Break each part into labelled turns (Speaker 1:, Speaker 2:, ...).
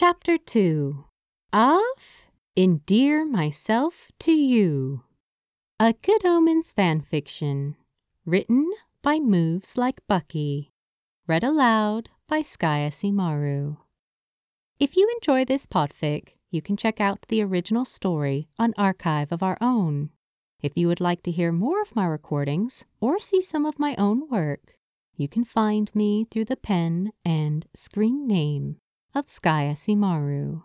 Speaker 1: Chapter 2 of Endear Myself to You. A Good Omens fanfiction. Written by Moves Like Bucky. Read aloud by SkyAsimaru. If you enjoy this podfic, you can check out the original story on Archive of Our Own. If you would like to hear more of my recordings or see some of my own work, you can find me through the pen and screen name of SkyAsimaru.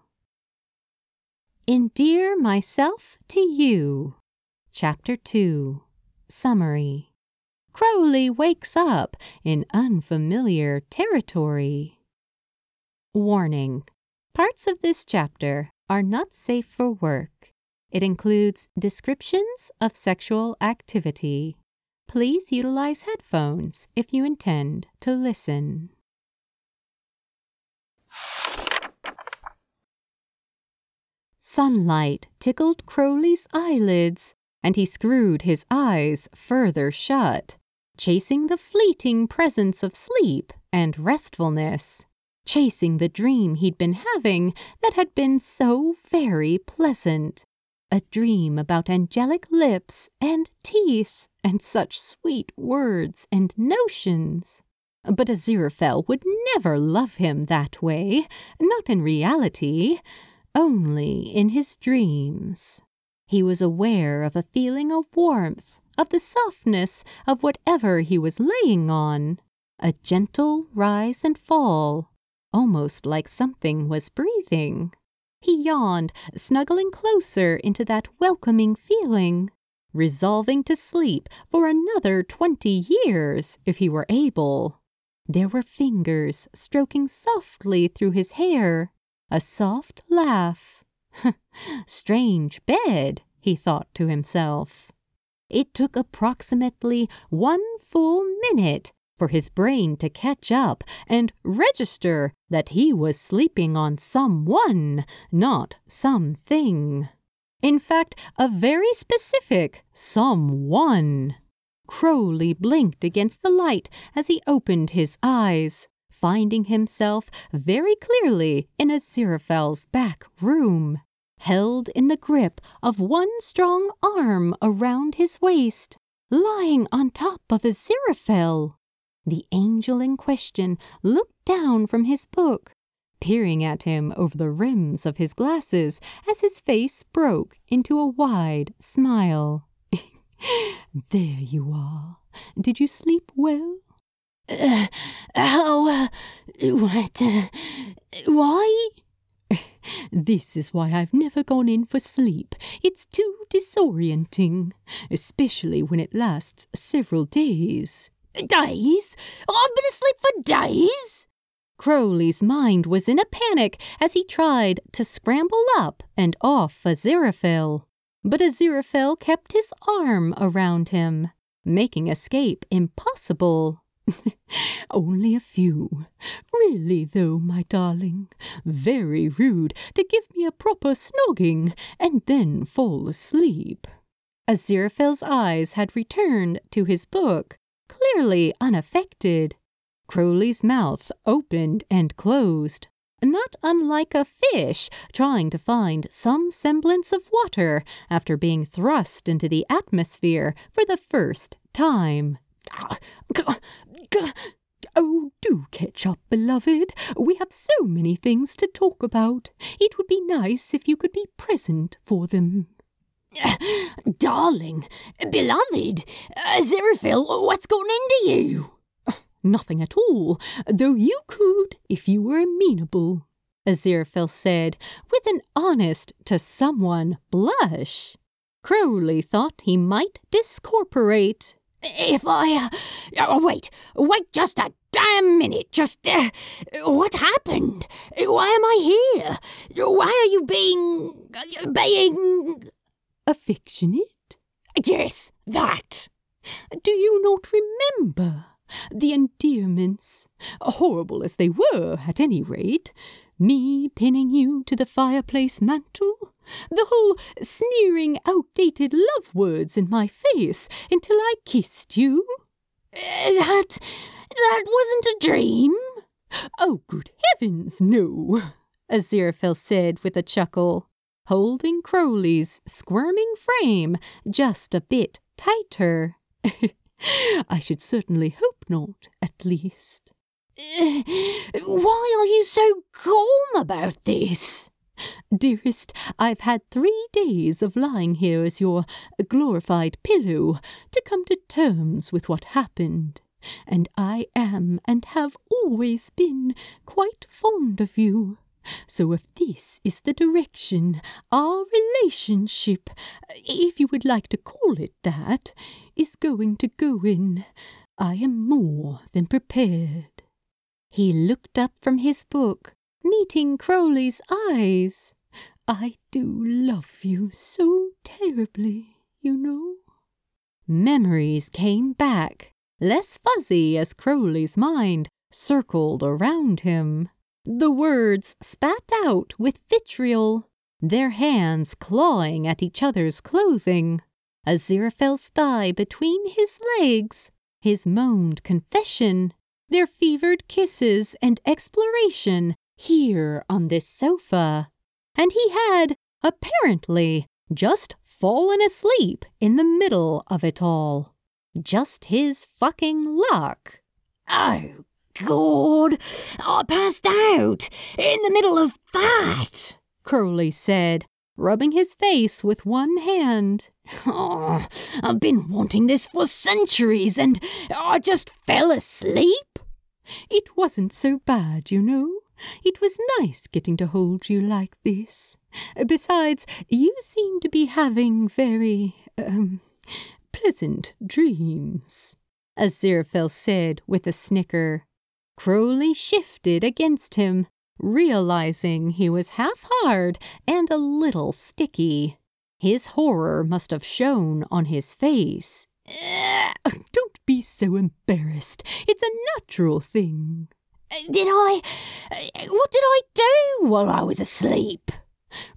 Speaker 1: Endear Myself to You. Chapter 2 Summary Crowley wakes up in unfamiliar territory. Warning Parts of this chapter are not safe for work. It includes descriptions of sexual activity. Please utilize headphones if you intend to listen. Sunlight tickled Crowley's eyelids, and he screwed his eyes further shut, chasing the fleeting presence of sleep and restfulness, chasing the dream he'd been having that had been so very pleasant. A dream about angelic lips and teeth and such sweet words and notions. But Aziraphale would never love him that way, not in reality only in his dreams. He was aware of a feeling of warmth, of the softness of whatever he was laying on, a gentle rise and fall, almost like something was breathing. He yawned, snuggling closer into that welcoming feeling, resolving to sleep for another twenty years if he were able. There were fingers stroking softly through his hair, a soft laugh. Strange bed, he thought to himself. It took approximately one full minute for his brain to catch up and register that he was sleeping on someone, not something. In fact, a very specific someone. Crowley blinked against the light as he opened his eyes finding himself very clearly in a Aziraphale's back room, held in the grip of one strong arm around his waist, lying on top of a Aziraphale. The angel in question looked down from his book, peering at him over the rims of his glasses as his face broke into a wide smile. There you are. Did you sleep well?
Speaker 2: Uh, how? Uh, what? Uh, why?
Speaker 1: This is why I've never gone in for sleep. It's too disorienting, especially when it lasts several days.
Speaker 2: Days? I've been asleep for days?
Speaker 1: Crowley's mind was in a panic as he tried to scramble up and off Aziraphale. But Aziraphale kept his arm around him, making escape impossible.
Speaker 3: Only a few. Really, though, my darling. Very rude to give me a proper snogging and then fall asleep.
Speaker 1: Aziraphale's eyes had returned to his book, clearly unaffected. Crowley's mouth opened and closed, not unlike a fish trying to find some semblance of water after being thrust into the atmosphere for the first time.
Speaker 3: Oh, do catch up, beloved. We have so many things to talk about. It would be nice if you could be present for them.
Speaker 2: Darling, beloved, Aziraphale, what's gone into you?
Speaker 3: Nothing at all, though you could if you were amenable, Aziraphale said, with an honest to someone blush. Crowley thought he might discorporate.
Speaker 2: If I. Uh, oh, wait, wait just a damn minute. Just. Uh, what happened? Why am I here? Why are you being. being.
Speaker 3: affectionate?
Speaker 2: Yes, that.
Speaker 3: Do you not remember? The endearments, horrible as they were, at any rate, me pinning you to the fireplace mantel, the whole sneering, outdated love words in my face until I kissed you.
Speaker 2: Eh, that. that wasn't a dream.
Speaker 3: Oh, good heavens, no.
Speaker 1: Aziraphale said with a chuckle, holding Crowley's squirming frame just a bit tighter. I should certainly hope not, at least.
Speaker 2: Why are you so calm about this?
Speaker 3: Dearest, I've had three days of lying here as your glorified pillow to come to terms with what happened, and I am and have always been quite fond of you. So if this is the direction our relationship, if you would like to call it that, is going to go in, I am more than prepared.
Speaker 1: He looked up from his book, meeting Crowley's eyes.
Speaker 3: I do love you so terribly, you know.
Speaker 1: Memories came back, less fuzzy as Crowley's mind circled around him. The words spat out with vitriol, their hands clawing at each other's clothing. Aziraphale's thigh between his legs, his moaned confession, their fevered kisses and exploration here on this sofa. And he had, apparently, just fallen asleep in the middle of it all. Just his fucking luck.
Speaker 2: Oh, God, I passed out in the middle of that,
Speaker 1: Crowley said, rubbing his face with one hand.
Speaker 2: Oh, I've been wanting this for centuries and I just fell asleep.
Speaker 3: It wasn't so bad, you know. It was nice getting to hold you like this. Besides, you seem to be having very, um, pleasant dreams.
Speaker 1: as Aziraphale said with a snicker. Crowley shifted against him, realizing he was half hard and a little sticky. His horror must have shown on his face.
Speaker 3: Don't be so embarrassed. It's a natural thing.
Speaker 2: Did I. What did I do while I was asleep?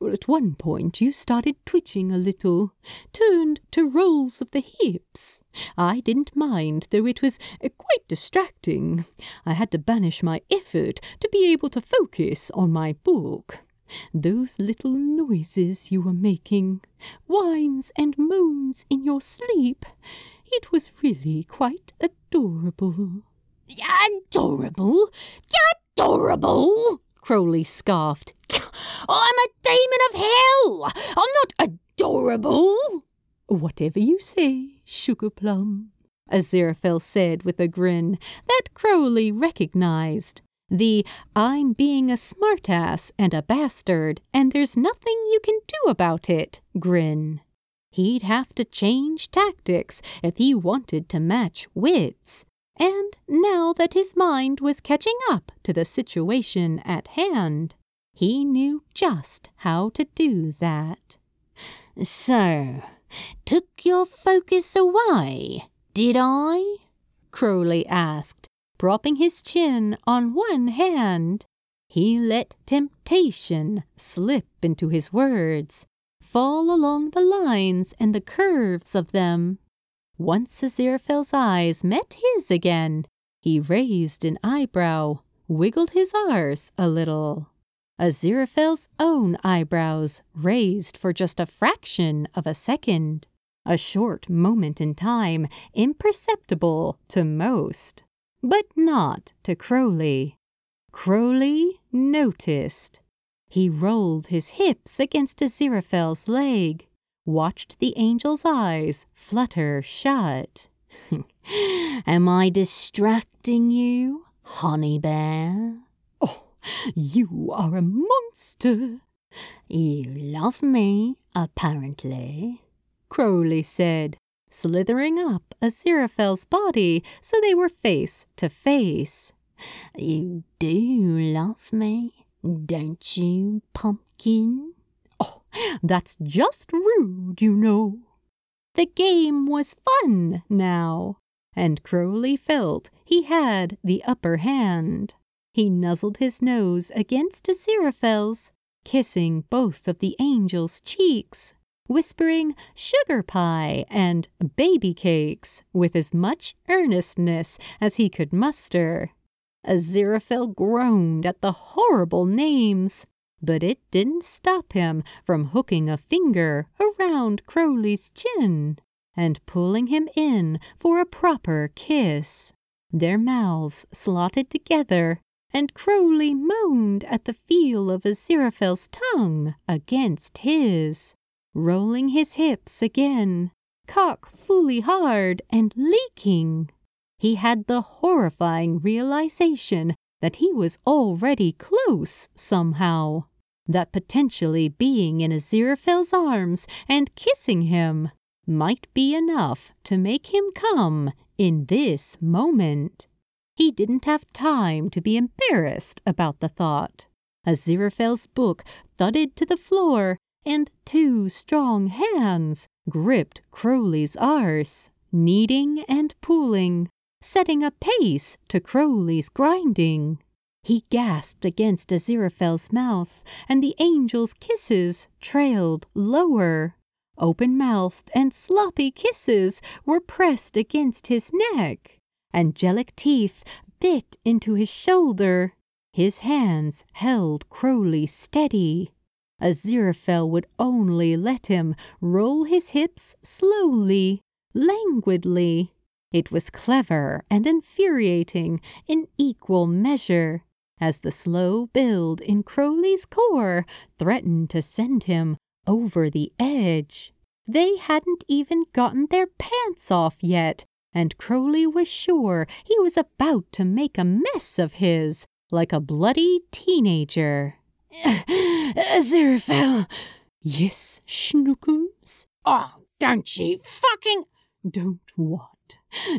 Speaker 3: Well, at one point you started twitching a little, turned to rolls of the hips. I didn't mind, though it was uh, quite distracting. I had to banish my effort to be able to focus on my book. Those little noises you were making, whines and moans in your sleep, it was really quite adorable.
Speaker 2: Adorable? Adorable?
Speaker 1: Crowley scoffed.
Speaker 2: I'm a demon of hell! I'm not adorable!
Speaker 3: Whatever you say, Sugar Plum,
Speaker 1: Aziraphale said with a grin that Crowley recognized. The I'm being a smartass and a bastard, and there's nothing you can do about it grin. He'd have to change tactics if he wanted to match wits. And now that his mind was catching up to the situation at hand, he knew just how to do that.
Speaker 2: So, took your focus away, did I?
Speaker 1: Crowley asked, propping his chin on one hand. He let temptation slip into his words, fall along the lines and the curves of them. Once Aziraphale's eyes met his again, he raised an eyebrow, wiggled his arse a little. Aziraphale's own eyebrows raised for just a fraction of a second, a short moment in time imperceptible to most, but not to Crowley. Crowley noticed. He rolled his hips against Aziraphale's leg, watched the angel's eyes flutter shut.
Speaker 2: Am I distracting you, honey bear?
Speaker 3: Oh, you are a monster.
Speaker 2: You love me, apparently,
Speaker 1: Crowley said, slithering up Aziraphale's body so they were face to face.
Speaker 2: You do love me, don't you, pumpkin?
Speaker 3: That's just rude, you know.
Speaker 1: The game was fun now, and Crowley felt he had the upper hand. He nuzzled his nose against Aziraphale's, kissing both of the angel's cheeks, whispering sugar pie and baby cakes with as much earnestness as he could muster. Aziraphale groaned at the horrible names, but it didn't stop him from hooking a finger around Crowley's chin and pulling him in for a proper kiss. Their mouths slotted together, and Crowley moaned at the feel of Aziraphale's tongue against his, rolling his hips again, cock fully hard and leaking. He had the horrifying realization that he was already close somehow, that potentially being in Aziraphale's arms and kissing him might be enough to make him come in this moment. He didn't have time to be embarrassed about the thought. Aziraphale's book thudded to the floor, and two strong hands gripped Crowley's arse, kneading and pulling, setting a pace to Crowley's grinding. He gasped against Aziraphale's mouth, and the angel's kisses trailed lower. Open mouthed and sloppy kisses were pressed against his neck. Angelic teeth bit into his shoulder. His hands held Crowley steady. Aziraphale would only let him roll his hips slowly, languidly. It was clever and infuriating in equal measure, as the slow build in Crowley's core threatened to send him over the edge. They hadn't even gotten their pants off yet, and Crowley was sure he was about to make a mess of his, like a bloody teenager.
Speaker 2: Aziraphale!
Speaker 3: Yes, Schnookums?
Speaker 2: Oh, don't you fucking.
Speaker 3: Don't what?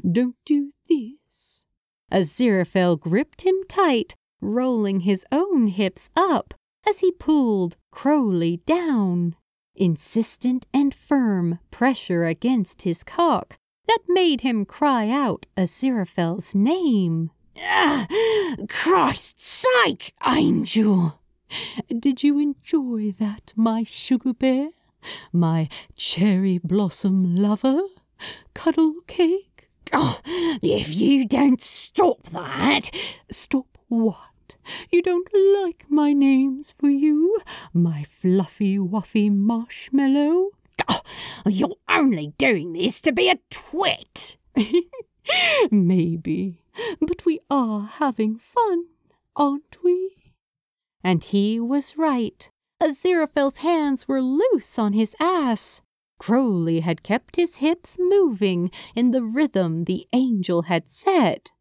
Speaker 3: Don't do this.
Speaker 1: Aziraphale gripped him tight, rolling his own hips up as he pulled Crowley down. Insistent and firm pressure against his cock that made him cry out Aziraphale's name.
Speaker 2: Ah, Christ's sake, Angel!
Speaker 3: Did you enjoy that, my sugar bear? My cherry blossom lover? Cuddle cake?
Speaker 2: Oh, if you don't stop that.
Speaker 3: Stop what? You don't like my names for you, my fluffy wuffy marshmallow?
Speaker 2: Oh, you're only doing this to be a twit.
Speaker 3: Maybe, but we are having fun, aren't we?
Speaker 1: And he was right. Aziraphale's hands were loose on his ass. Crowley had kept his hips moving in the rhythm the angel had set.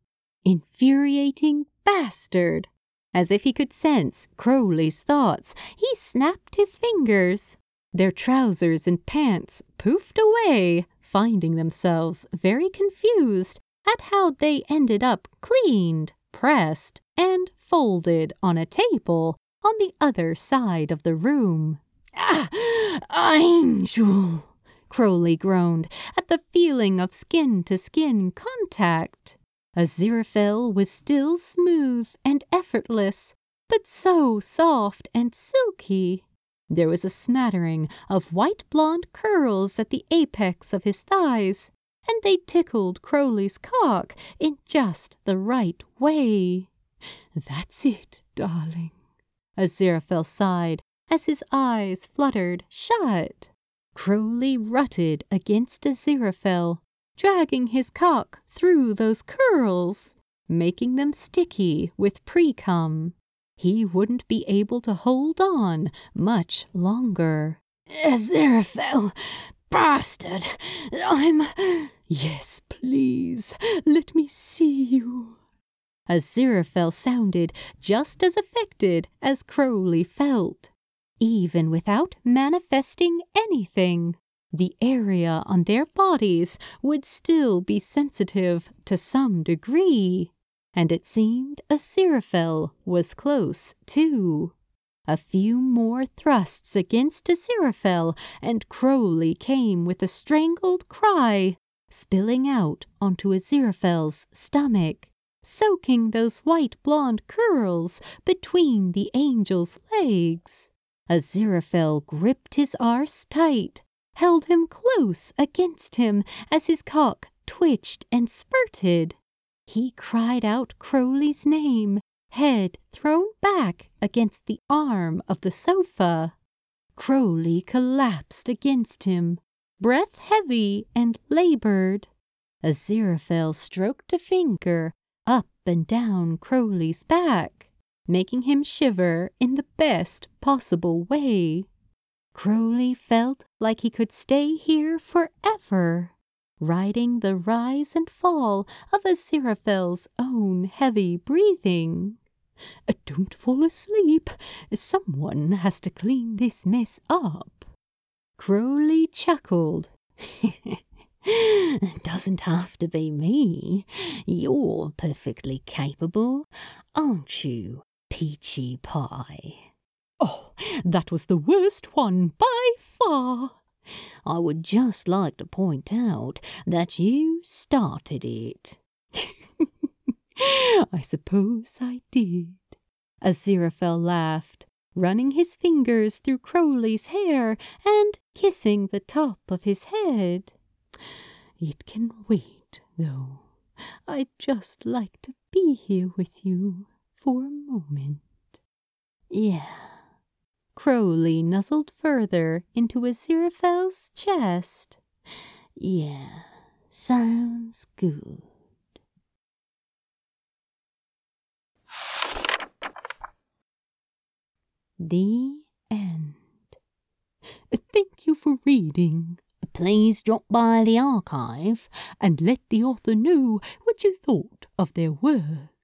Speaker 1: Infuriating bastard! As if he could sense Crowley's thoughts, he snapped his fingers. Their trousers and pants poofed away, finding themselves very confused at how they ended up cleaned, pressed, and folded on a table on the other side of the room.
Speaker 2: Ah, Angel!
Speaker 1: Crowley groaned at the feeling of skin to skin contact. Aziraphale was still smooth and effortless, but so soft and silky. There was a smattering of white blonde curls at the apex of his thighs, and they tickled Crowley's cock in just the right way.
Speaker 3: That's it, darling.
Speaker 1: Aziraphale sighed as his eyes fluttered shut. Crowley rutted against Aziraphale, dragging his cock through those curls, making them sticky with precum. He wouldn't be able to hold on much longer.
Speaker 2: Aziraphale, bastard, I'm.
Speaker 3: Yes, please, let me see you.
Speaker 1: Aziraphale sounded just as affected as Crowley felt. Even without manifesting anything, the area on their bodies would still be sensitive to some degree, and it seemed Aziraphale was close too. A few more thrusts against Aziraphale, and Crowley came with a strangled cry, spilling out onto Aziraphale's stomach, soaking those white blonde curls between the angel's legs. Aziraphale gripped his arse tight, held him close against him as his cock twitched and spurted. He cried out Crowley's name, head thrown back against the arm of the sofa. Crowley collapsed against him, breath heavy and labored. Aziraphale stroked a finger up and down Crowley's back, making him shiver in the best possible way. Crowley felt like he could stay here forever, riding the rise and fall of Aziraphale's own heavy breathing. Uh, don't fall asleep. Someone has to clean this mess up. Crowley chuckled. Doesn't have to be me. You're perfectly capable, aren't you, Peachy Pie?
Speaker 3: Oh, that was the worst one by far.
Speaker 1: I would just like to point out that you started it.
Speaker 3: I suppose I did. Aziraphale laughed, running his fingers through Crowley's hair and kissing the top of his head. It can wait, though. I'd just like to be here with you for a moment.
Speaker 1: Yeah. Crowley nuzzled further into Aziraphale's chest. Yeah, sounds good. The end.
Speaker 3: Thank you for reading.
Speaker 1: Please drop by the archive
Speaker 3: and let the author know what you thought of their work.